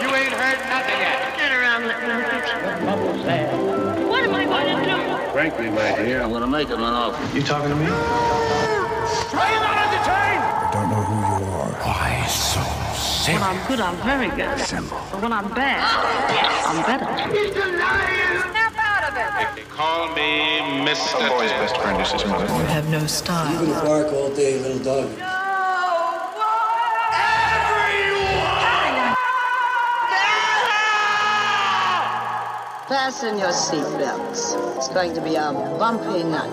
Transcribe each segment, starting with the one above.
You ain't heard nothing yet. Turn around, let me look at Bubble's there. What am I going to do? Frankly, my dear, I'm gonna make him an offer. You talking to me? Are you not entertained? I don't know who you are. Why so sick. When I'm good, I'm very good. But when I'm bad, I'm better. He's a liar. Snap out of it. They call me Mr. A boy's best friend is his mother. You have no style. gonna bark all day, little dog. Fasten your seatbelts. It's going to be a bumpy night.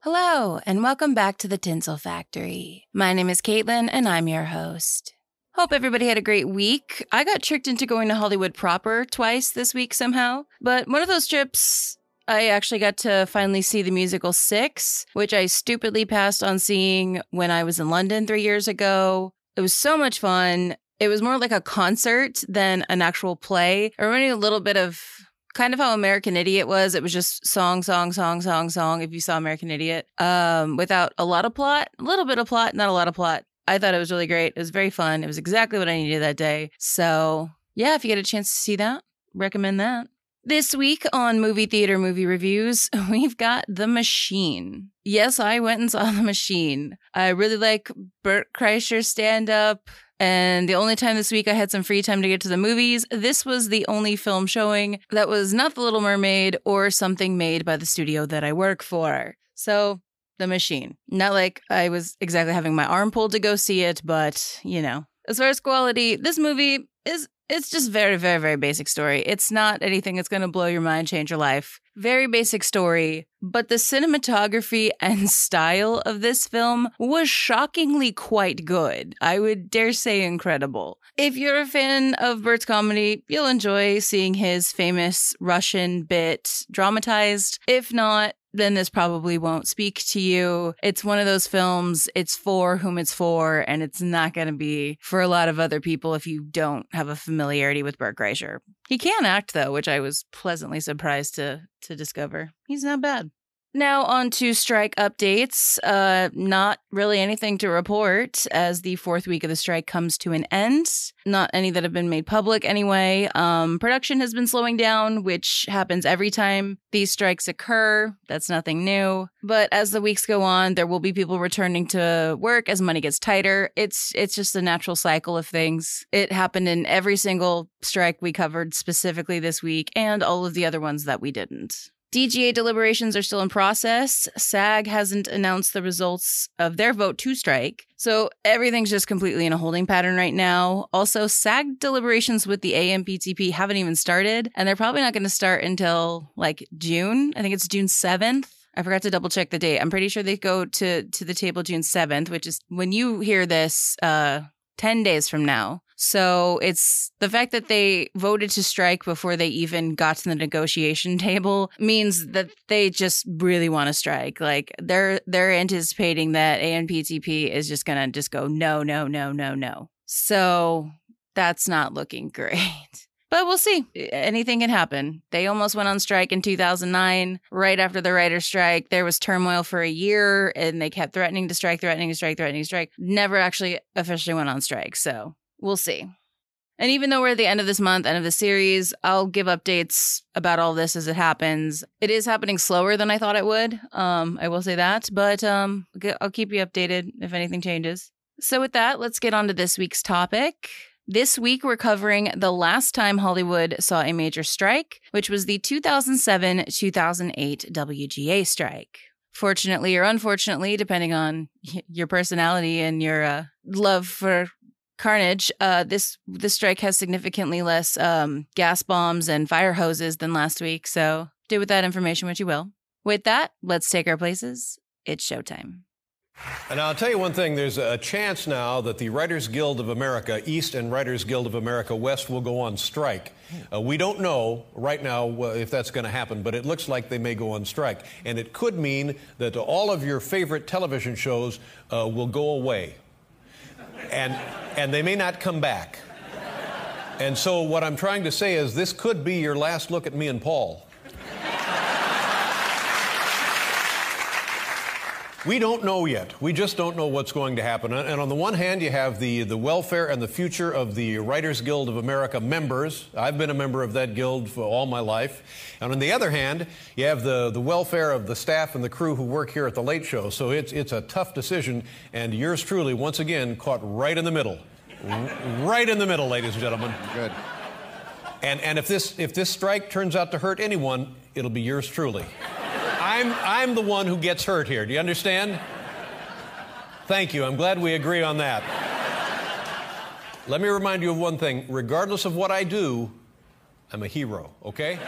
Hello, and welcome back to the Tinsel Factory. My name is Caitlin, and I'm your host. Hope everybody had a great week. I got tricked into going to Hollywood proper twice this week somehow, but one of those trips, I actually got to finally see the musical Six, which I stupidly passed on seeing when I was in London three years ago. It was so much fun. It was more like a concert than an actual play. Reminded me a little bit of kind of how American Idiot was. It was just song, song, song, song, song. If you saw American Idiot, um, without a lot of plot, a little bit of plot, not a lot of plot. I thought it was really great. It was very fun. It was exactly what I needed that day. So yeah, if you get a chance to see that, recommend that. This week on Movie Theater Movie Reviews, we've got The Machine. Yes, I went and saw The Machine. I really like Bert Kreischer's stand up. And the only time this week I had some free time to get to the movies, this was the only film showing that was not The Little Mermaid or something made by the studio that I work for. So, The Machine. Not like I was exactly having my arm pulled to go see it, but, you know. As far as quality, this movie is it's just very, very, very basic story. It's not anything that's going to blow your mind, change your life. Very basic story, but the cinematography and style of this film was shockingly quite good. I would dare say incredible. If you're a fan of Bert's comedy, you'll enjoy seeing his famous Russian bit dramatized. If not, then this probably won't speak to you. It's one of those films, it's for whom it's for, and it's not going to be for a lot of other people if you don't have a familiarity with Bert Kreischer. He can act, though, which I was pleasantly surprised to, to discover. He's not bad. Now, on to strike updates. Uh, not really anything to report as the fourth week of the strike comes to an end. Not any that have been made public anyway. Um, production has been slowing down, which happens every time these strikes occur. That's nothing new. But as the weeks go on, there will be people returning to work as money gets tighter. It's it's just a natural cycle of things. It happened in every single strike we covered specifically this week, and all of the other ones that we didn't. DGA deliberations are still in process. SAG hasn't announced the results of their vote to strike. So everything's just completely in a holding pattern right now. Also, SAG deliberations with the AMPTP haven't even started, and they're probably not going to start until like June. I think it's June 7th. I forgot to double check the date. I'm pretty sure they go to to the table June 7th, which is when you hear this uh 10 days from now. So it's the fact that they voted to strike before they even got to the negotiation table means that they just really want to strike. Like they're they're anticipating that AMPTP is just gonna just go no, no, no, no, no. So that's not looking great. But we'll see. Anything can happen. They almost went on strike in 2009, right after the writer's strike. There was turmoil for a year and they kept threatening to strike, threatening to strike, threatening to strike. Never actually officially went on strike. So we'll see. And even though we're at the end of this month, end of the series, I'll give updates about all this as it happens. It is happening slower than I thought it would. Um, I will say that, but um, I'll keep you updated if anything changes. So, with that, let's get on to this week's topic. This week, we're covering the last time Hollywood saw a major strike, which was the 2007 2008 WGA strike. Fortunately or unfortunately, depending on your personality and your uh, love for carnage, uh, this this strike has significantly less um, gas bombs and fire hoses than last week. So do with that information what you will. With that, let's take our places. It's showtime. And I'll tell you one thing there's a chance now that the Writers Guild of America East and Writers Guild of America West will go on strike. Uh, we don't know right now if that's going to happen, but it looks like they may go on strike. And it could mean that all of your favorite television shows uh, will go away. And, and they may not come back. And so, what I'm trying to say is, this could be your last look at me and Paul. We don't know yet. We just don't know what's going to happen. And on the one hand, you have the, the welfare and the future of the Writers Guild of America members. I've been a member of that guild for all my life. And on the other hand, you have the, the welfare of the staff and the crew who work here at the Late Show. So it's, it's a tough decision. And yours truly, once again, caught right in the middle. right in the middle, ladies and gentlemen. Good. And, and if, this, if this strike turns out to hurt anyone, it'll be yours truly. I'm, I'm the one who gets hurt here. Do you understand? Thank you. I'm glad we agree on that. Let me remind you of one thing. Regardless of what I do, I'm a hero, okay?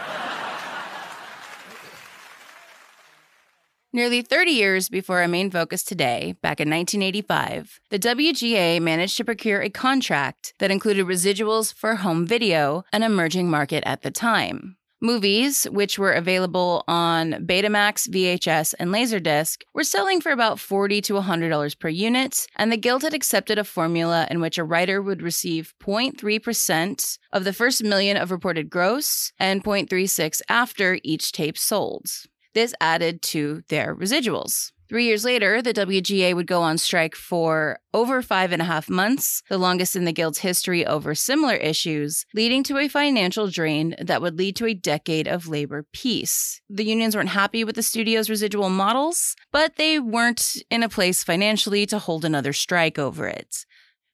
Nearly 30 years before our main focus today, back in 1985, the WGA managed to procure a contract that included residuals for home video, an emerging market at the time. Movies, which were available on Betamax, VHS, and Laserdisc, were selling for about 40 to $100 per unit, and the Guild had accepted a formula in which a writer would receive 0.3% of the first million of reported gross and 0.36 after each tape sold. This added to their residuals. Three years later, the WGA would go on strike for over five and a half months, the longest in the Guild's history over similar issues, leading to a financial drain that would lead to a decade of labor peace. The unions weren't happy with the studio's residual models, but they weren't in a place financially to hold another strike over it.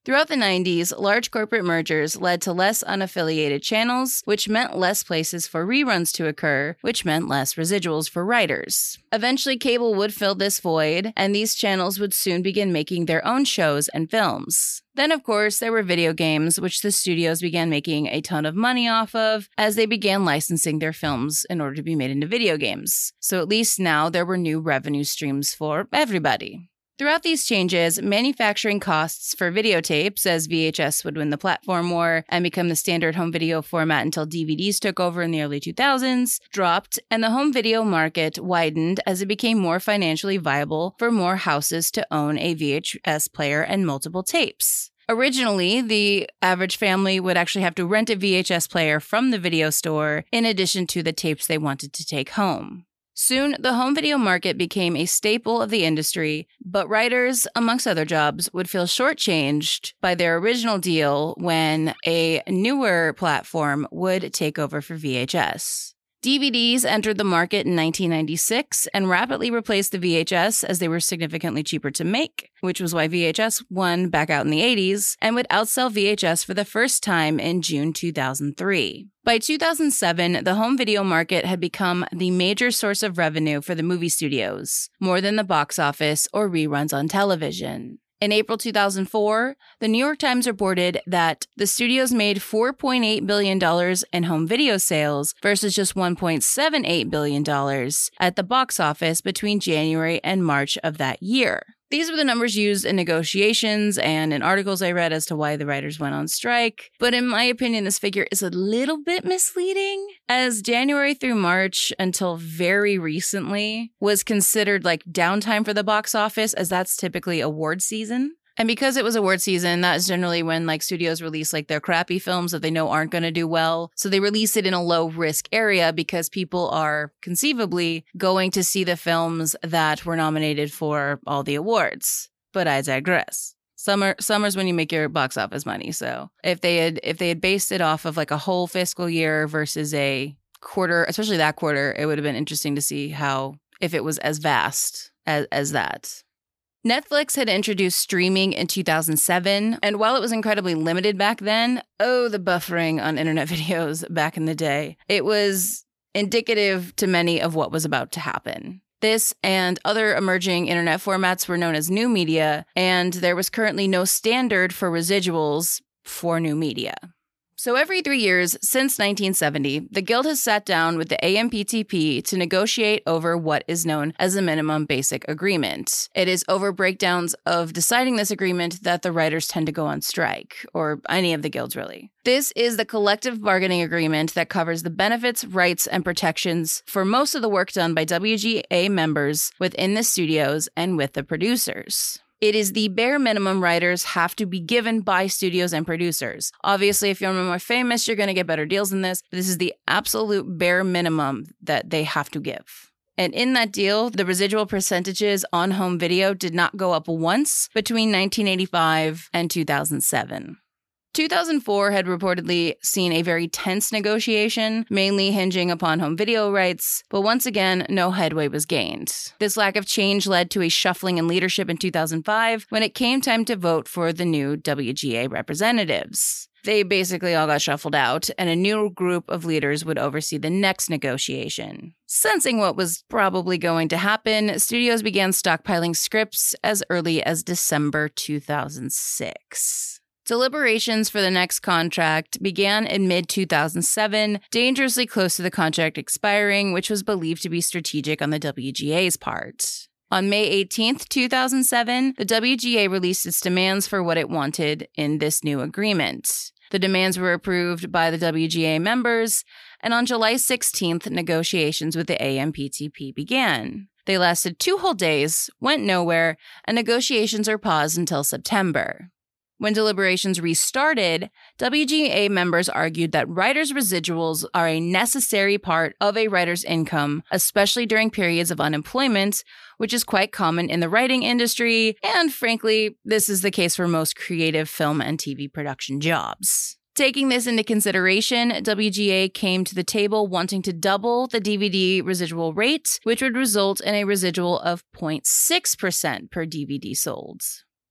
Throughout the 90s, large corporate mergers led to less unaffiliated channels, which meant less places for reruns to occur, which meant less residuals for writers. Eventually, cable would fill this void, and these channels would soon begin making their own shows and films. Then, of course, there were video games, which the studios began making a ton of money off of as they began licensing their films in order to be made into video games. So at least now there were new revenue streams for everybody. Throughout these changes, manufacturing costs for videotapes, as VHS would win the platform war and become the standard home video format until DVDs took over in the early 2000s, dropped, and the home video market widened as it became more financially viable for more houses to own a VHS player and multiple tapes. Originally, the average family would actually have to rent a VHS player from the video store in addition to the tapes they wanted to take home. Soon, the home video market became a staple of the industry, but writers, amongst other jobs, would feel shortchanged by their original deal when a newer platform would take over for VHS. DVDs entered the market in 1996 and rapidly replaced the VHS as they were significantly cheaper to make, which was why VHS won back out in the 80s and would outsell VHS for the first time in June 2003. By 2007, the home video market had become the major source of revenue for the movie studios, more than the box office or reruns on television. In April 2004, the New York Times reported that the studios made $4.8 billion in home video sales versus just $1.78 billion at the box office between January and March of that year. These were the numbers used in negotiations and in articles I read as to why the writers went on strike. But in my opinion, this figure is a little bit misleading, as January through March until very recently was considered like downtime for the box office, as that's typically award season. And because it was award season, that's generally when like studios release like their crappy films that they know aren't going to do well. So they release it in a low risk area because people are conceivably going to see the films that were nominated for all the awards. But I digress. Summer summer's when you make your box office money. So if they had if they had based it off of like a whole fiscal year versus a quarter, especially that quarter, it would have been interesting to see how if it was as vast as as that. Netflix had introduced streaming in 2007, and while it was incredibly limited back then, oh, the buffering on internet videos back in the day, it was indicative to many of what was about to happen. This and other emerging internet formats were known as new media, and there was currently no standard for residuals for new media. So, every three years since 1970, the Guild has sat down with the AMPTP to negotiate over what is known as a minimum basic agreement. It is over breakdowns of deciding this agreement that the writers tend to go on strike, or any of the guilds really. This is the collective bargaining agreement that covers the benefits, rights, and protections for most of the work done by WGA members within the studios and with the producers. It is the bare minimum writers have to be given by studios and producers. Obviously, if you're more famous, you're going to get better deals than this. This is the absolute bare minimum that they have to give. And in that deal, the residual percentages on home video did not go up once between 1985 and 2007. 2004 had reportedly seen a very tense negotiation, mainly hinging upon home video rights, but once again, no headway was gained. This lack of change led to a shuffling in leadership in 2005 when it came time to vote for the new WGA representatives. They basically all got shuffled out, and a new group of leaders would oversee the next negotiation. Sensing what was probably going to happen, studios began stockpiling scripts as early as December 2006. Deliberations for the next contract began in mid 2007, dangerously close to the contract expiring, which was believed to be strategic on the WGA's part. On May 18, 2007, the WGA released its demands for what it wanted in this new agreement. The demands were approved by the WGA members, and on July 16th, negotiations with the AMPTP began. They lasted two whole days, went nowhere, and negotiations are paused until September. When deliberations restarted, WGA members argued that writers' residuals are a necessary part of a writer's income, especially during periods of unemployment, which is quite common in the writing industry, and frankly, this is the case for most creative film and TV production jobs. Taking this into consideration, WGA came to the table wanting to double the DVD residual rate, which would result in a residual of 0.6% per DVD sold.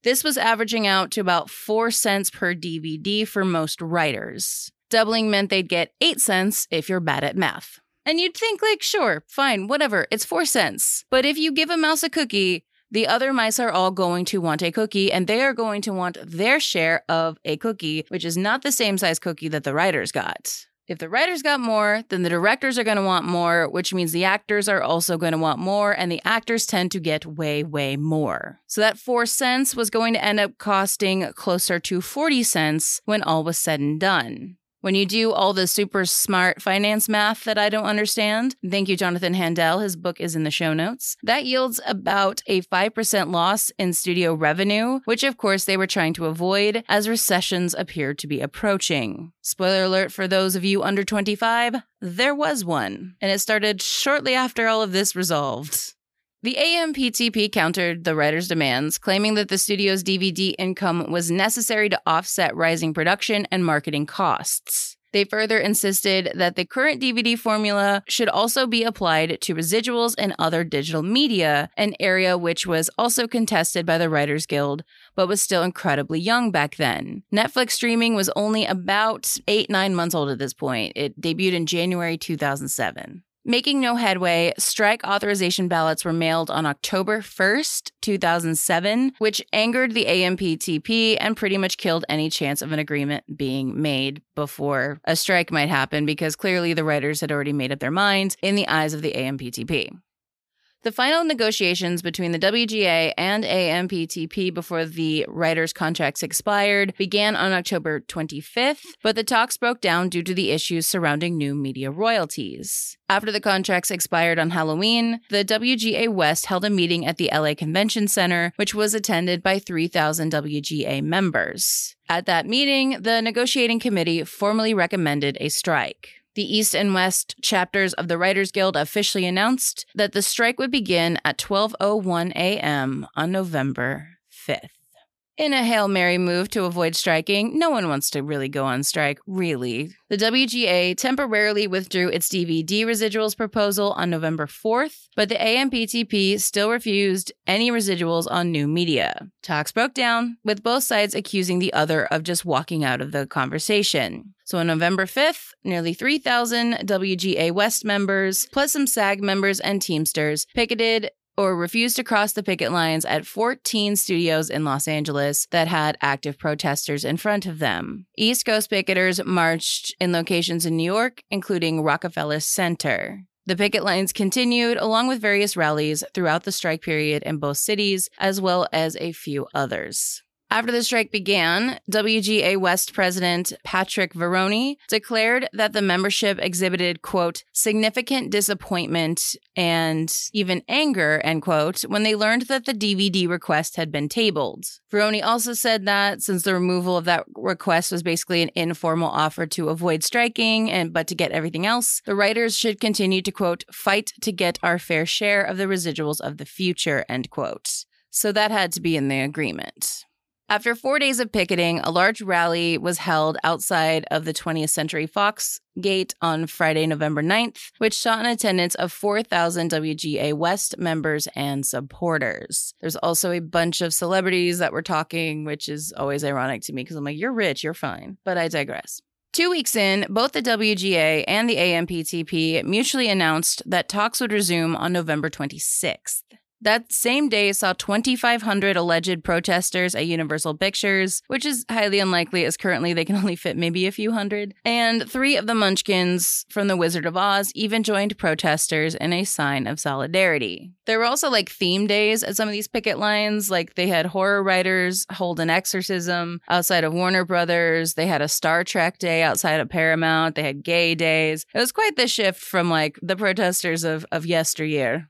This was averaging out to about 4 cents per DVD for most writers. Doubling meant they'd get 8 cents if you're bad at math. And you'd think, like, sure, fine, whatever, it's 4 cents. But if you give a mouse a cookie, the other mice are all going to want a cookie and they are going to want their share of a cookie, which is not the same size cookie that the writers got. If the writers got more, then the directors are going to want more, which means the actors are also going to want more, and the actors tend to get way, way more. So that 4 cents was going to end up costing closer to 40 cents when all was said and done. When you do all the super smart finance math that I don't understand, thank you, Jonathan Handel. His book is in the show notes. That yields about a 5% loss in studio revenue, which of course they were trying to avoid as recessions appeared to be approaching. Spoiler alert for those of you under 25, there was one, and it started shortly after all of this resolved. The AMPTP countered the writer's demands, claiming that the studio's DVD income was necessary to offset rising production and marketing costs. They further insisted that the current DVD formula should also be applied to residuals and other digital media, an area which was also contested by the Writers Guild, but was still incredibly young back then. Netflix streaming was only about eight, nine months old at this point. It debuted in January 2007. Making no headway, strike authorization ballots were mailed on October 1st, 2007, which angered the AMPTP and pretty much killed any chance of an agreement being made before a strike might happen because clearly the writers had already made up their minds in the eyes of the AMPTP. The final negotiations between the WGA and AMPTP before the writers' contracts expired began on October 25th, but the talks broke down due to the issues surrounding new media royalties. After the contracts expired on Halloween, the WGA West held a meeting at the LA Convention Center, which was attended by 3,000 WGA members. At that meeting, the negotiating committee formally recommended a strike. The East and West chapters of the Writers Guild officially announced that the strike would begin at 12:01 a.m. on November 5th. In a Hail Mary move to avoid striking, no one wants to really go on strike, really. The WGA temporarily withdrew its DVD residuals proposal on November 4th, but the AMPTP still refused any residuals on new media. Talks broke down, with both sides accusing the other of just walking out of the conversation. So on November 5th, nearly 3,000 WGA West members, plus some SAG members and Teamsters, picketed or refused to cross the picket lines at 14 studios in Los Angeles that had active protesters in front of them. East Coast picketers marched in locations in New York, including Rockefeller Center. The picket lines continued along with various rallies throughout the strike period in both cities, as well as a few others. After the strike began, WGA West President Patric Verrone declared that the membership exhibited, quote, significant disappointment and even anger, end quote, when they learned that the DVD request had been tabled. Veroni also said that since the removal of that request was basically an informal offer to avoid striking and but to get everything else, the writers should continue to, quote, fight to get our fair share of the residuals of the future, end quote. So that had to be in the agreement. After four days of picketing, a large rally was held outside of the 20th Century Fox gate on Friday, November 9th, which saw an attendance of 4,000 WGA West members and supporters. There's also a bunch of celebrities that were talking, which is always ironic to me because I'm like, you're rich, you're fine. But I digress. Two weeks in, both the WGA and the AMPTP mutually announced that talks would resume on November 26th. That same day saw 2,500 alleged protesters at Universal Pictures, which is highly unlikely as currently they can only fit maybe a few hundred. And three of the Munchkins from The Wizard of Oz even joined protesters in a sign of solidarity. There were also like theme days at some of these picket lines. Like they had horror writers hold an exorcism outside of Warner Brothers. They had a Star Trek day outside of Paramount. They had gay days. It was quite the shift from like the protesters of, of yesteryear.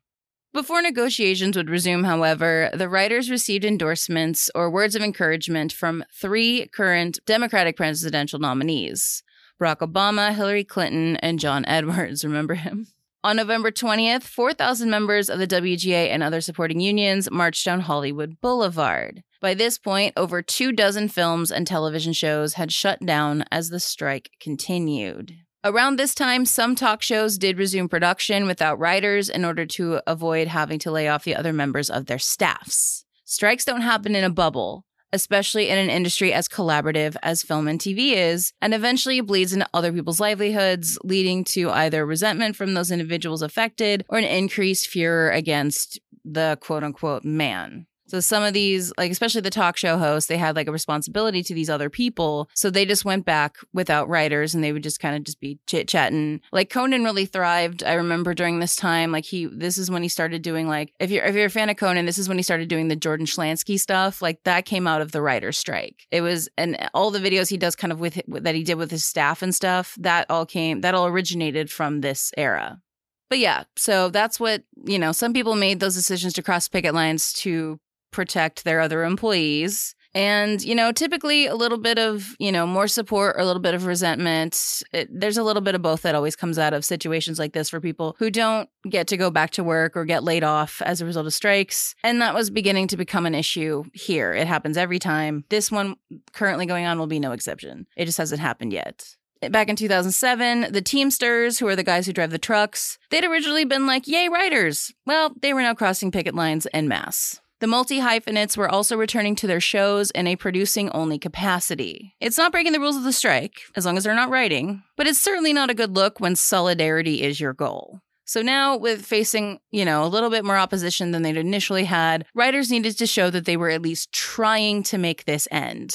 Before negotiations would resume, however, the writers received endorsements or words of encouragement from three current Democratic presidential nominees Barack Obama, Hillary Clinton, and John Edwards. Remember him? On November 20th, 4,000 members of the WGA and other supporting unions marched down Hollywood Boulevard. By this point, over two dozen films and television shows had shut down as the strike continued. Around this time, some talk shows did resume production without writers in order to avoid having to lay off the other members of their staffs. Strikes don't happen in a bubble, especially in an industry as collaborative as film and TV is, and eventually it bleeds into other people's livelihoods, leading to either resentment from those individuals affected or an increased furor against the quote unquote man. So some of these, like especially the talk show hosts, they had like a responsibility to these other people. So they just went back without writers and they would just kind of just be chit chatting. Like Conan really thrived. I remember during this time, like he this is when he started doing like if you're if you're a fan of Conan, this is when he started doing the Jordan Schlansky stuff. Like that came out of the writer's strike. It was and all the videos he does kind of with that he did with his staff and stuff, that all came that all originated from this era. But yeah, so that's what, you know, some people made those decisions to cross picket lines to protect their other employees. And, you know, typically a little bit of, you know, more support or a little bit of resentment. It, there's a little bit of both that always comes out of situations like this for people who don't get to go back to work or get laid off as a result of strikes. And that was beginning to become an issue here. It happens every time. This one currently going on will be no exception. It just hasn't happened yet back in 2007, the Teamsters, who are the guys who drive the trucks, they'd originally been like, yay, writers. Well, they were now crossing picket lines en masse. The multi hyphenates were also returning to their shows in a producing only capacity. It's not breaking the rules of the strike, as long as they're not writing, but it's certainly not a good look when solidarity is your goal. So now, with facing, you know, a little bit more opposition than they'd initially had, writers needed to show that they were at least trying to make this end.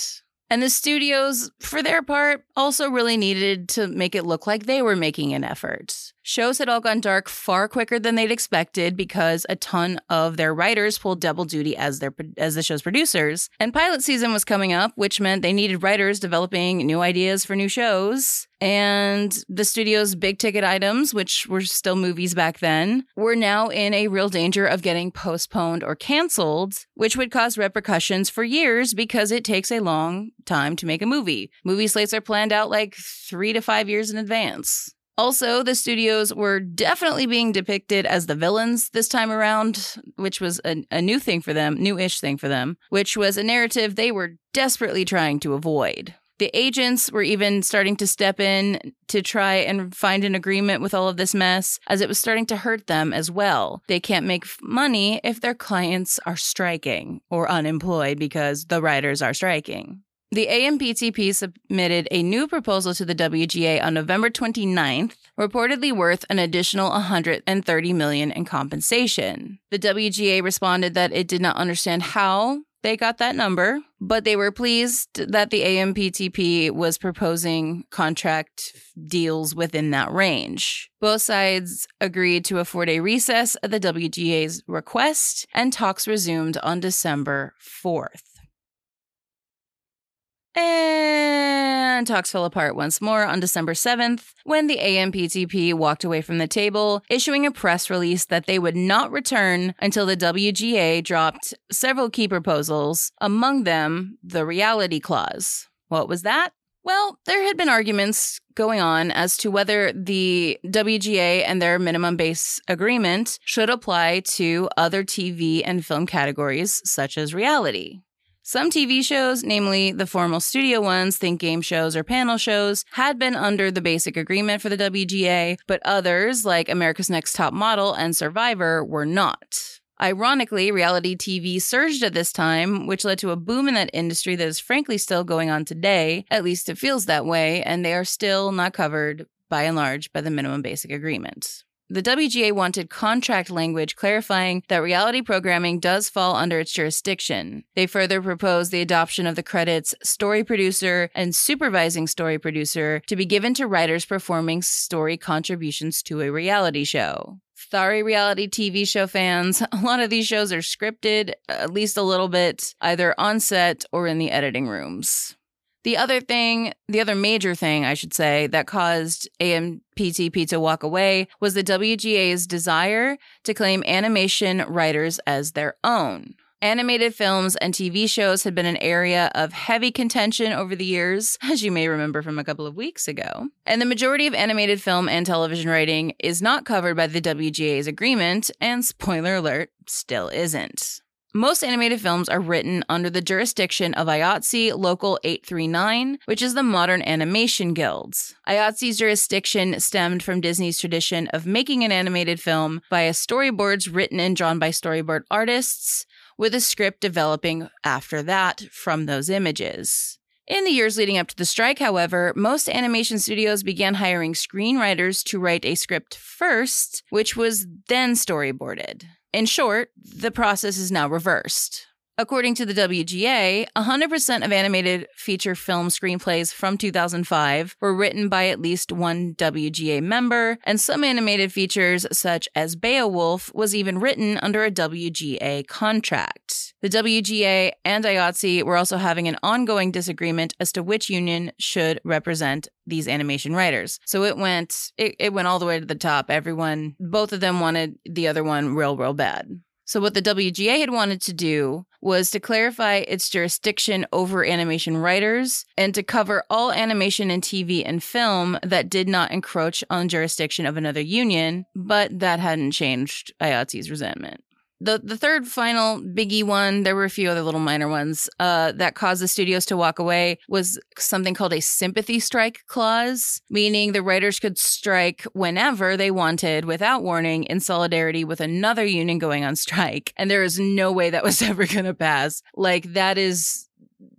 And the studios, for their part, also really needed to make it look like they were making an effort. Shows had all gone dark far quicker than they'd expected because a ton of their writers pulled double duty as their as the show's producers. And pilot season was coming up, which meant they needed writers developing new ideas for new shows. And the studio's big ticket items, which were still movies back then, were now in a real danger of getting postponed or canceled, which would cause repercussions for years because it takes a long time to make a movie. Movie slates are planned out like three to five years in advance. Also, the studios were definitely being depicted as the villains this time around, which was a, a new thing for them, new ish thing for them, which was a narrative they were desperately trying to avoid. The agents were even starting to step in to try and find an agreement with all of this mess, as it was starting to hurt them as well. They can't make money if their clients are striking or unemployed because the writers are striking. The AMPTP submitted a new proposal to the WGA on November 29th, reportedly worth an additional 130 million in compensation. The WGA responded that it did not understand how they got that number, but they were pleased that the AMPTP was proposing contract deals within that range. Both sides agreed to a four day recess at the WGA's request, and talks resumed on December 4th. And talks fell apart once more on December 7th when the AMPTP walked away from the table, issuing a press release that they would not return until the WGA dropped several key proposals, among them the reality clause. What was that? Well, there had been arguments going on as to whether the WGA and their minimum base agreement should apply to other TV and film categories, such as reality. Some TV shows, namely the formal studio ones, think game shows or panel shows, had been under the basic agreement for the WGA, but others, like America's Next Top Model and Survivor, were not. Ironically, reality TV surged at this time, which led to a boom in that industry that is frankly still going on today. At least it feels that way, and they are still not covered, by and large, by the minimum basic agreement. The WGA wanted contract language clarifying that reality programming does fall under its jurisdiction. They further proposed the adoption of the credits story producer and supervising story producer to be given to writers performing story contributions to a reality show. Sorry, reality TV show fans. A lot of these shows are scripted, at least a little bit, either on set or in the editing rooms. The other thing, the other major thing, I should say, that caused AMPTP to walk away was the WGA's desire to claim animation writers as their own. Animated films and TV shows had been an area of heavy contention over the years, as you may remember from a couple of weeks ago. And the majority of animated film and television writing is not covered by the WGA's agreement, and spoiler alert, still isn't. Most animated films are written under the jurisdiction of IATSE Local 839, which is the Modern Animation Guilds. IATSE's jurisdiction stemmed from Disney's tradition of making an animated film via storyboards written and drawn by storyboard artists, with a script developing after that from those images. In the years leading up to the strike, however, most animation studios began hiring screenwriters to write a script first, which was then storyboarded. In short, the process is now reversed. According to the WGA, 100% of animated feature film screenplays from 2005 were written by at least one WGA member, and some animated features, such as Beowulf, was even written under a WGA contract. The WGA and IATSE were also having an ongoing disagreement as to which union should represent these animation writers. So it went it, it went all the way to the top. Everyone both of them wanted the other one real, real bad. So, what the WGA had wanted to do was to clarify its jurisdiction over animation writers and to cover all animation and TV and film that did not encroach on jurisdiction of another union, but that hadn't changed IATSE's resentment. The the third final biggie one, there were a few other little minor ones uh, that caused the studios to walk away was something called a sympathy strike clause, meaning the writers could strike whenever they wanted without warning in solidarity with another union going on strike. And there is no way that was ever going to pass. Like that is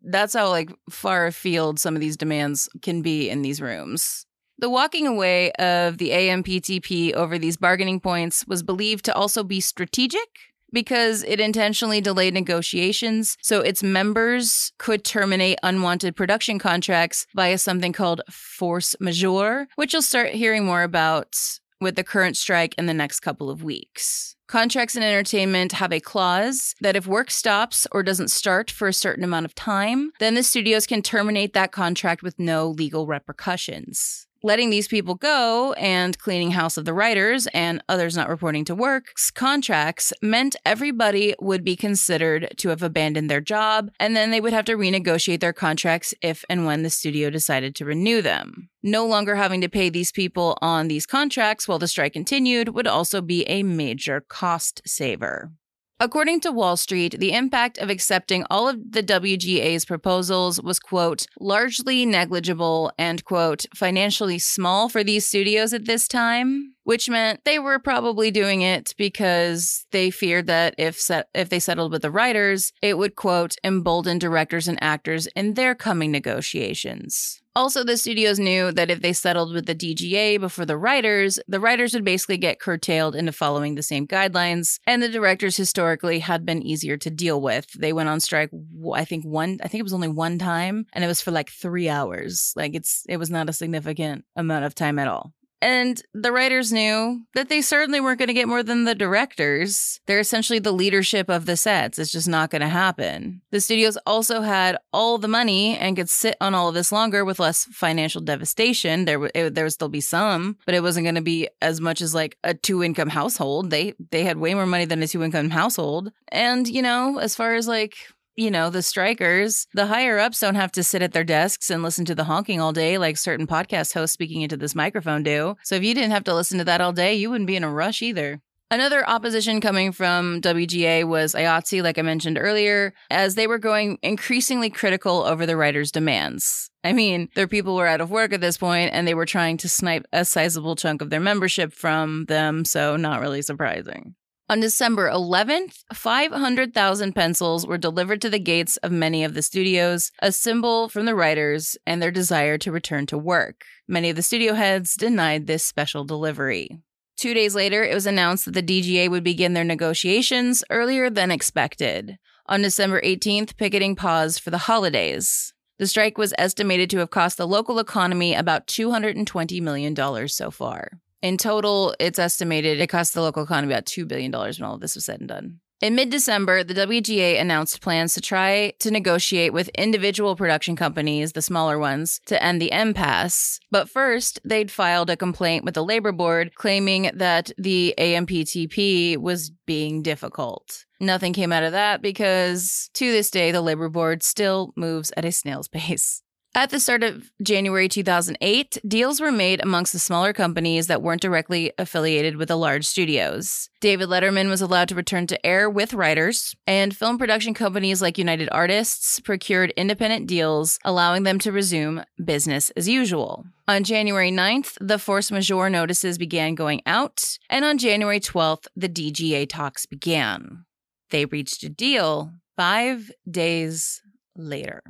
that's how like far afield some of these demands can be in these rooms. The walking away of the AMPTP over these bargaining points was believed to also be strategic because it intentionally delayed negotiations so its members could terminate unwanted production contracts via something called force majeure, which you'll start hearing more about with the current strike in the next couple of weeks. Contracts in entertainment have a clause that if work stops or doesn't start for a certain amount of time, then the studios can terminate that contract with no legal repercussions letting these people go and cleaning house of the writers and others not reporting to work's contracts meant everybody would be considered to have abandoned their job and then they would have to renegotiate their contracts if and when the studio decided to renew them. No longer having to pay these people on these contracts while the strike continued would also be a major cost saver. According to Wall Street, the impact of accepting all of the WGA's proposals was, quote, largely negligible and, quote, financially small for these studios at this time, which meant they were probably doing it because they feared that if set, if they settled with the writers, it would, quote, embolden directors and actors in their coming negotiations. Also, the studios knew that if they settled with the DGA before the writers, the writers would basically get curtailed into following the same guidelines, and the directors historically had been easier to deal with. They went on strike, I think one, I think it was only one time, and it was for like three hours. Like it's, it was not a significant amount of time at all. And the writers knew that they certainly weren't going to get more than the directors. They're essentially the leadership of the sets. It's just not going to happen. The studios also had all the money and could sit on all of this longer with less financial devastation. There, w- it, there would still be some, but it wasn't going to be as much as like a two income household. They they had way more money than a two income household. And you know, as far as like you know, the strikers, the higher ups don't have to sit at their desks and listen to the honking all day like certain podcast hosts speaking into this microphone do. So if you didn't have to listen to that all day, you wouldn't be in a rush either. Another opposition coming from WGA was IATSE, like I mentioned earlier, as they were going increasingly critical over the writers' demands. I mean, their people were out of work at this point and they were trying to snipe a sizable chunk of their membership from them, so not really surprising. On December 11th, 500,000 pencils were delivered to the gates of many of the studios, a symbol from the writers and their desire to return to work. Many of the studio heads denied this special delivery. Two days later, it was announced that the DGA would begin their negotiations earlier than expected. On December 18th, picketing paused for the holidays. The strike was estimated to have cost the local economy about $220 million so far. In total, it's estimated it cost the local economy about $2 billion when all of this was said and done. In mid December, the WGA announced plans to try to negotiate with individual production companies, the smaller ones, to end the impasse. But first, they'd filed a complaint with the labor board claiming that the AMPTP was being difficult. Nothing came out of that because to this day, the labor board still moves at a snail's pace. At the start of January 2008, deals were made amongst the smaller companies that weren't directly affiliated with the large studios. David Letterman was allowed to return to air with writers, and film production companies like United Artists procured independent deals, allowing them to resume business as usual. On January 9th, the force majeure notices began going out, and on January 12th, the DGA talks began. They reached a deal five days later.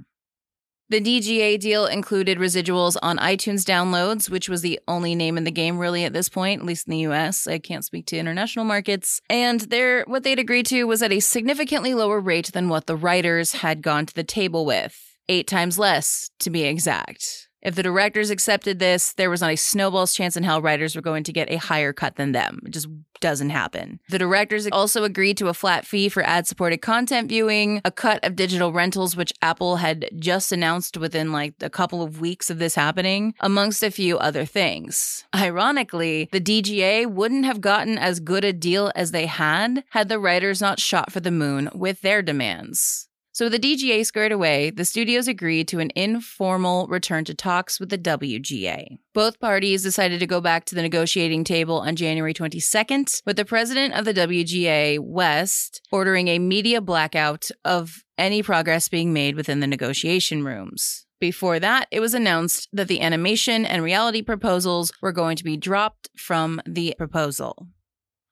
The DGA deal included residuals on iTunes downloads, which was the only name in the game really at this point, at least in the US. I can't speak to international markets. And their what they'd agreed to was at a significantly lower rate than what the writers had gone to the table with. Eight times less, to be exact. If the directors accepted this, there was not a snowball's chance in hell writers were going to get a higher cut than them. It just doesn't happen. The directors also agreed to a flat fee for ad supported content viewing, a cut of digital rentals, which Apple had just announced within like a couple of weeks of this happening, amongst a few other things. Ironically, the DGA wouldn't have gotten as good a deal as they had had the writers not shot for the moon with their demands. So, with the DGA squared away, the studios agreed to an informal return to talks with the WGA. Both parties decided to go back to the negotiating table on January 22nd, with the president of the WGA, West, ordering a media blackout of any progress being made within the negotiation rooms. Before that, it was announced that the animation and reality proposals were going to be dropped from the proposal.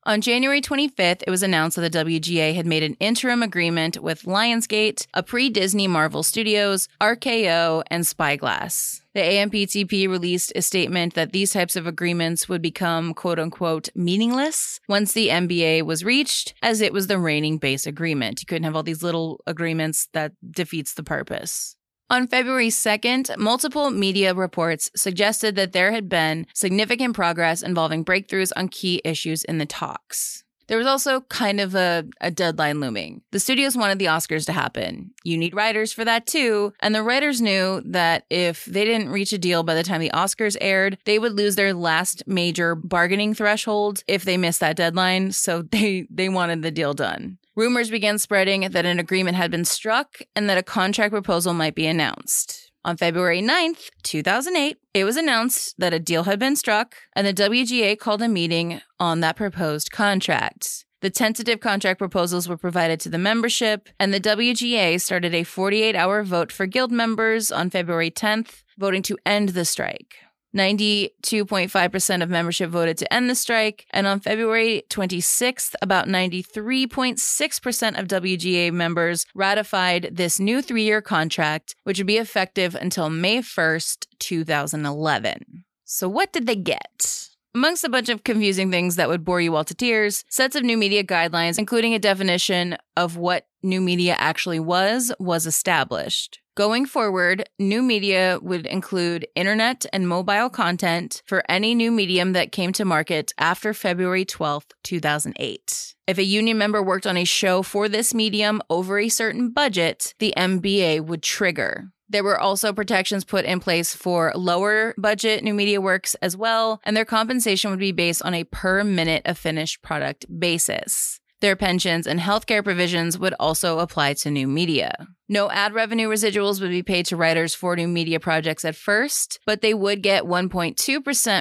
On January 25th, it was announced that the WGA had made an interim agreement with Lionsgate, a pre Disney Marvel Studios, RKO, and Spyglass. The AMPTP released a statement that these types of agreements would become quote unquote meaningless once the MBA was reached, as it was the reigning base agreement. You couldn't have all these little agreements that defeats the purpose. On February 2nd, multiple media reports suggested that there had been significant progress involving breakthroughs on key issues in the talks. There was also kind of a, a, deadline looming. The studios wanted the Oscars to happen. You need writers for that too. And the writers knew that if they didn't reach a deal by the time the Oscars aired, they would lose their last major bargaining threshold if they missed that deadline. So they, they wanted the deal done. Rumors began spreading that an agreement had been struck and that a contract proposal might be announced. On February 9th, 2008, it was announced that a deal had been struck, and the WGA called a meeting on that proposed contract. The tentative contract proposals were provided to the membership, and the WGA started a 48 hour vote for guild members on February 10th, voting to end the strike. 92.5% of membership voted to end the strike, and on February 26th, about 93.6% of WGA members ratified this new three year contract, which would be effective until May 1st, 2011. So, what did they get? Amongst a bunch of confusing things that would bore you all to tears, sets of new media guidelines, including a definition of what new media actually was, was established. Going forward, new media would include internet and mobile content for any new medium that came to market after February 12th, 2008. If a union member worked on a show for this medium over a certain budget, the MBA would trigger. There were also protections put in place for lower budget new media works as well, and their compensation would be based on a per minute of finished product basis. Their pensions and healthcare provisions would also apply to new media. No ad revenue residuals would be paid to writers for new media projects at first, but they would get 1.2%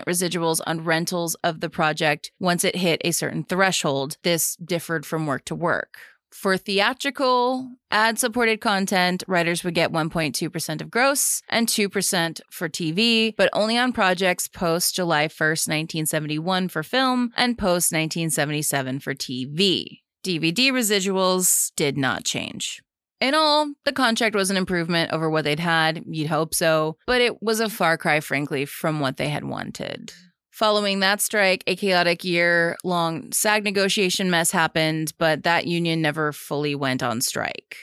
residuals on rentals of the project once it hit a certain threshold. This differed from work to work. For theatrical, ad supported content, writers would get 1.2% of gross and 2% for TV, but only on projects post July 1st, 1971 for film and post 1977 for TV. DVD residuals did not change. In all, the contract was an improvement over what they'd had, you'd hope so, but it was a far cry, frankly, from what they had wanted. Following that strike, a chaotic year long SAG negotiation mess happened, but that union never fully went on strike.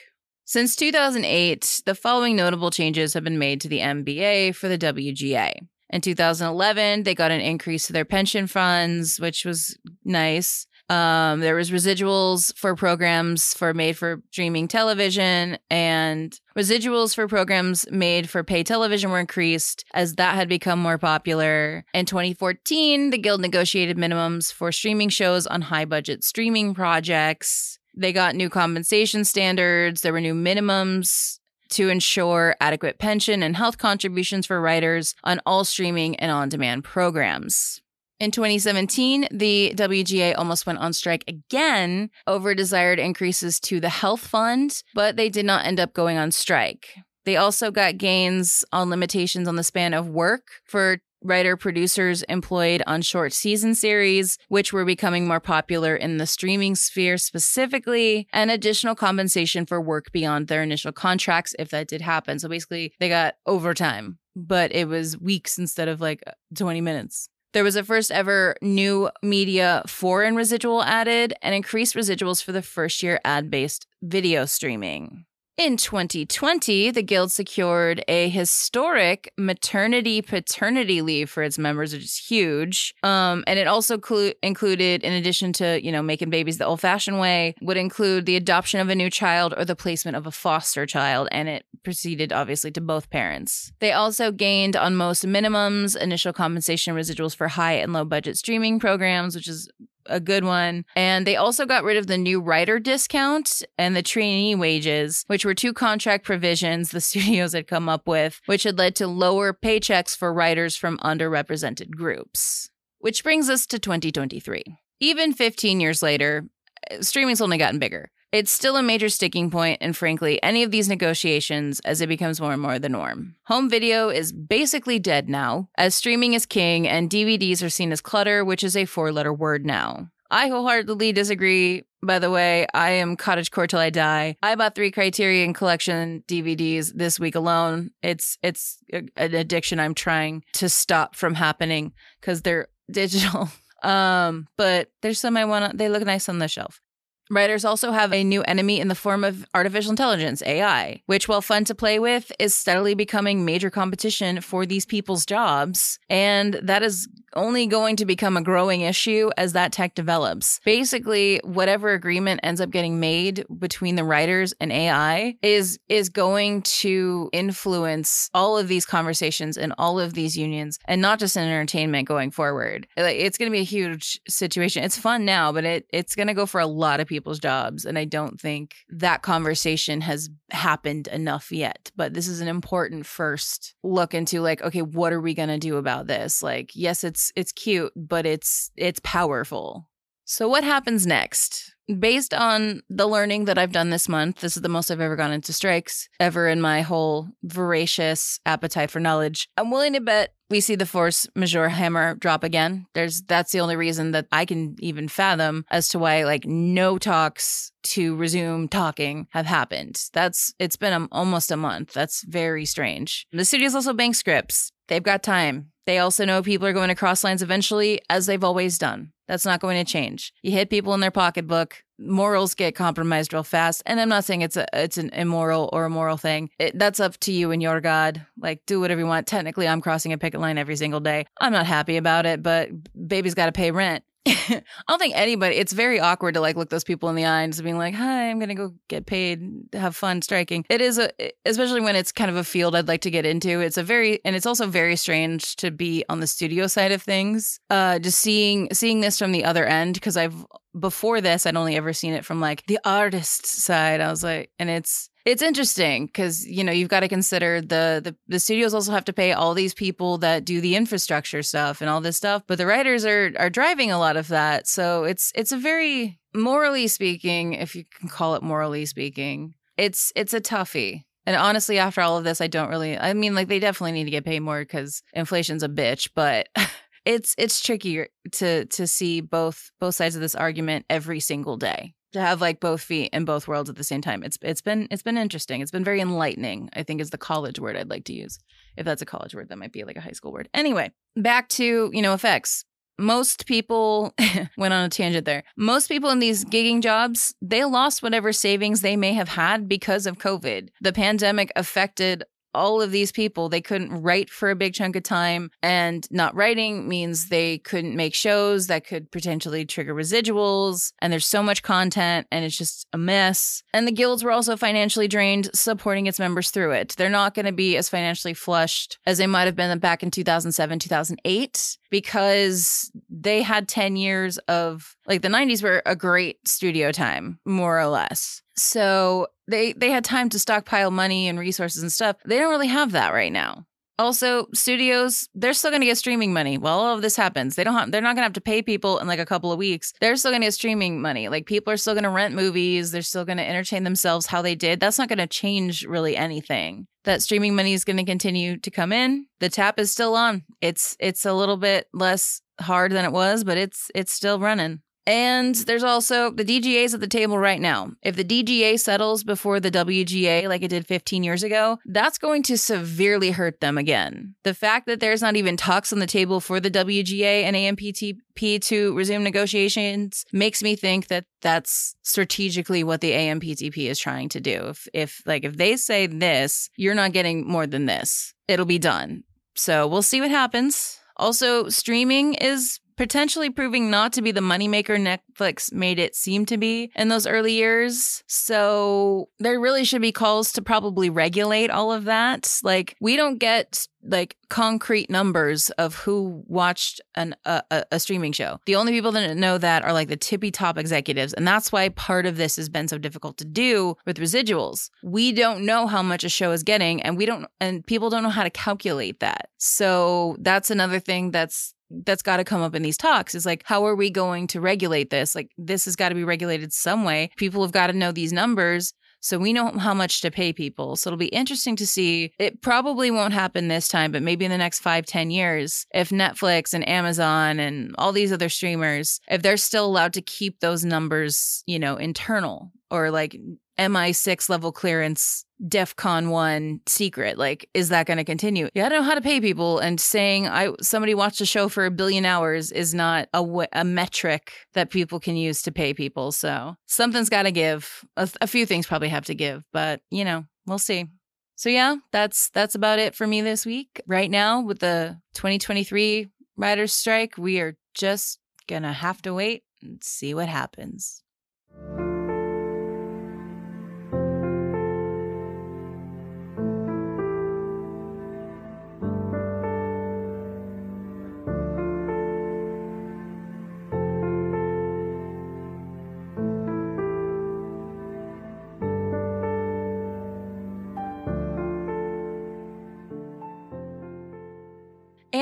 Since 2008, the following notable changes have been made to the MBA for the WGA. In 2011, they got an increase to their pension funds, which was nice. Um, there was residuals for programs for made for streaming television, and residuals for programs made for pay television were increased as that had become more popular. In 2014, the guild negotiated minimums for streaming shows on high budget streaming projects. They got new compensation standards. There were new minimums to ensure adequate pension and health contributions for writers on all streaming and on demand programs. In 2017, the WGA almost went on strike again over desired increases to the health fund, but they did not end up going on strike. They also got gains on limitations on the span of work for writer producers employed on short season series, which were becoming more popular in the streaming sphere specifically, and additional compensation for work beyond their initial contracts if that did happen. So basically, they got overtime, but it was weeks instead of like 20 minutes. There was a first ever new media foreign residual added and increased residuals for the first year ad based video streaming. In 2020, the Guild secured a historic maternity paternity leave for its members, which is huge. Um, and it also clu- included, in addition to you know making babies the old-fashioned way, would include the adoption of a new child or the placement of a foster child, and it proceeded obviously to both parents. They also gained on most minimums initial compensation residuals for high and low budget streaming programs, which is a good one. And they also got rid of the new writer discount and the trainee wages, which were two contract provisions the studios had come up with, which had led to lower paychecks for writers from underrepresented groups. Which brings us to 2023. Even 15 years later, eh, streaming's only gotten bigger. It's still a major sticking and frankly, any of these negotiations as it becomes more and more the norm. Home video is basically dead now, as streaming is king and DVDs are seen as clutter, which is a four letter word now. I wholeheartedly disagree. By the way, I am cottagecore till I die. I bought three Criterion Collection DVDs this week alone. It's it's a, an addiction I'm trying to stop from happening because they're digital. Um, but there's some I want to. They look nice on the shelf. Writers also have a new enemy in the form of artificial intelligence, AI, which, while fun to play with, is steadily becoming major competition for these people's jobs. And that is only going to become a growing issue as that tech develops. Basically, whatever agreement ends up getting made between the writers and AI is is going to influence all of these conversations and all of these unions and not just in entertainment going forward. It's going to be a huge situation. It's fun now, but it it's going to go for a lot of people's jobs and I don't think that conversation has happened enough yet. But this is an important first look into like okay, what are we to do about this? Like yes, it's it's cute, but it's it's powerful. So what happens next? Based on the learning that I've done this month, this is the most I've ever gone into strikes ever in my whole voracious appetite for knowledge. I'm willing to bet we see the force majeure hammer drop again. There's that's the only reason that I can even fathom as to why like no talks to resume talking have happened. That's it's been a, almost a month. That's very strange. The studio's also bank scripts They've got time. They also know people are going to cross lines eventually, as they've always done. That's not going to change. You hit people in their pocketbook, morals get compromised real fast. And I'm not saying it's a it's an immoral or a moral thing. It, that's up to you and your God. Like do whatever you want. Technically, I'm crossing a picket line every single day. I'm not happy about it, but baby's got to pay rent. I don't think anybody. It's very awkward to like look those people in the eyes and being like, "Hi, I'm gonna go get paid, have fun striking." It is a, especially when it's kind of a field I'd like to get into. It's a very, and it's also very strange to be on the studio side of things. Uh, just seeing seeing this from the other end because I've before this I'd only ever seen it from like the artist side. I was like, and it's it's interesting because you know you've got to consider the, the the studios also have to pay all these people that do the infrastructure stuff and all this stuff, but the writers are are driving a lot of that. So it's it's a very morally speaking, if you can call it morally speaking, it's it's a toughie. And honestly, after all of this, I don't really. I mean, like they definitely need to get paid more because inflation's a bitch, but. it's it's tricky to to see both both sides of this argument every single day to have like both feet in both worlds at the same time. It's it's been it's been interesting. It's been very enlightening. I think is the college word I'd like to use. If that's a college word, that might be like a high school word. Anyway, back to you know effects. Most people went on a tangent there. Most people in these gigging jobs, they lost whatever savings they may have had because of COVID. The pandemic affected all of these people they couldn't write for a big chunk of time and not writing means they couldn't make shows that could potentially trigger residuals and there's so much content and it's just a mess. And the guilds were also financially drained supporting its members through it. They're not going to be as financially flushed as they might have been back in 2007 2008 because they had 10 years of like the 90s were a great studio time more or less. So they they had time to stockpile money and resources and stuff. They don't really have that right now. Also, studios, they're still going to get streaming money while all of this happens. They don't have, they're not going to have to pay people in like a couple of weeks. They're still going to get streaming money. Like people are still going to rent movies. They're still going to entertain themselves how they did. That's not going to change really anything. That streaming money is going to continue to come in. The tap is still on. It's it's a little bit less hard than it was, but it's it's still running. And there's also the DGA's at the table right now. If the DGA settles before the WGA, like it did 15 years ago, that's going to severely hurt them again. The fact that there's not even talks on the table for the WGA and AMPTP to resume negotiations makes me think that that's strategically what the AMPTP is trying to do. If, if like, if they say this, you're not getting more than this, it'll be done. So we'll see what happens. Also, streaming is potentially proving not to be the moneymaker Netflix made it seem to be in those early years. So there really should be calls to probably regulate all of that. Like we don't get like concrete numbers of who watched an, a, a streaming show. The only people that know that are like the tippy top executives. And that's why part of this has been so difficult to do with residuals. We don't know how much a show is getting and we don't, and people don't know how to calculate that. So that's another thing that's that's got to come up in these talks is like how are we going to regulate this? Like this has got to be regulated some way. People have got to know these numbers so we know how much to pay people. So it'll be interesting to see. It probably won't happen this time but maybe in the next five ten years if netflix and amazon and all these other streamers if they're still allowed to keep those numbers you know internal or like mi6 level clearance DEFCON one secret. Like, is that going to continue? Yeah, I don't know how to pay people, and saying I somebody watched a show for a billion hours is not a, metric that people can use to pay people. So something's got to give. A, a few things probably have to give, but you know, we'll see. So yeah, that's that's about it for me this week. Right now, with the 2023 writers' strike, we are just gonna have to wait and see what happens.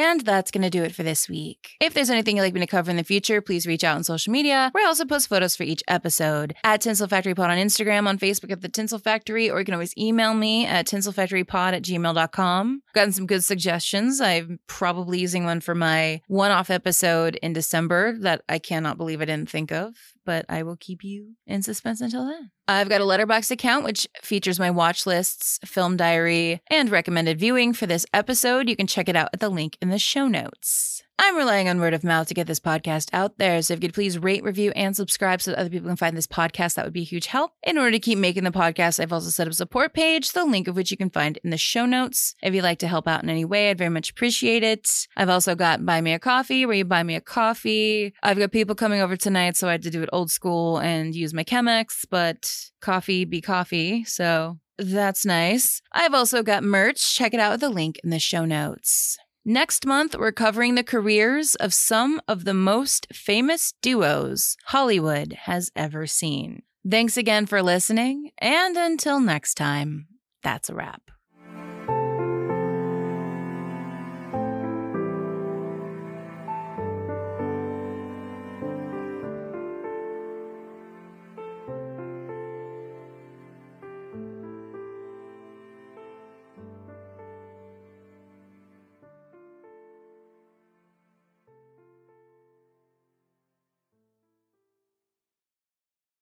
And that's going to do it for this week. If there's anything you'd like me to cover in the future, please reach out on social media, where I also post photos for each episode. At Tinsel Factory Pod on Instagram, on Facebook at The Tinsel Factory, or you can always email me at tinselfactorypod at gmail.com. Gotten some good suggestions. I'm probably using one for my one off episode in December that I cannot believe I didn't think of, but I will keep you in suspense until then. I've got a Letterboxd account which features my watch lists, film diary, and recommended viewing for this episode. You can check it out at the link in the show notes. I'm relying on word of mouth to get this podcast out there. So if you could please rate, review, and subscribe so that other people can find this podcast, that would be a huge help. In order to keep making the podcast, I've also set up a support page, the link of which you can find in the show notes. If you'd like to help out in any way, I'd very much appreciate it. I've also got Buy Me a Coffee, where you buy me a coffee. I've got people coming over tonight, so I had to do it old school and use my Chemex, but coffee be coffee. So that's nice. I've also got merch. Check it out with the link in the show notes. Next month, we're covering the careers of some of the most famous duos Hollywood has ever seen. Thanks again for listening, and until next time, that's a wrap.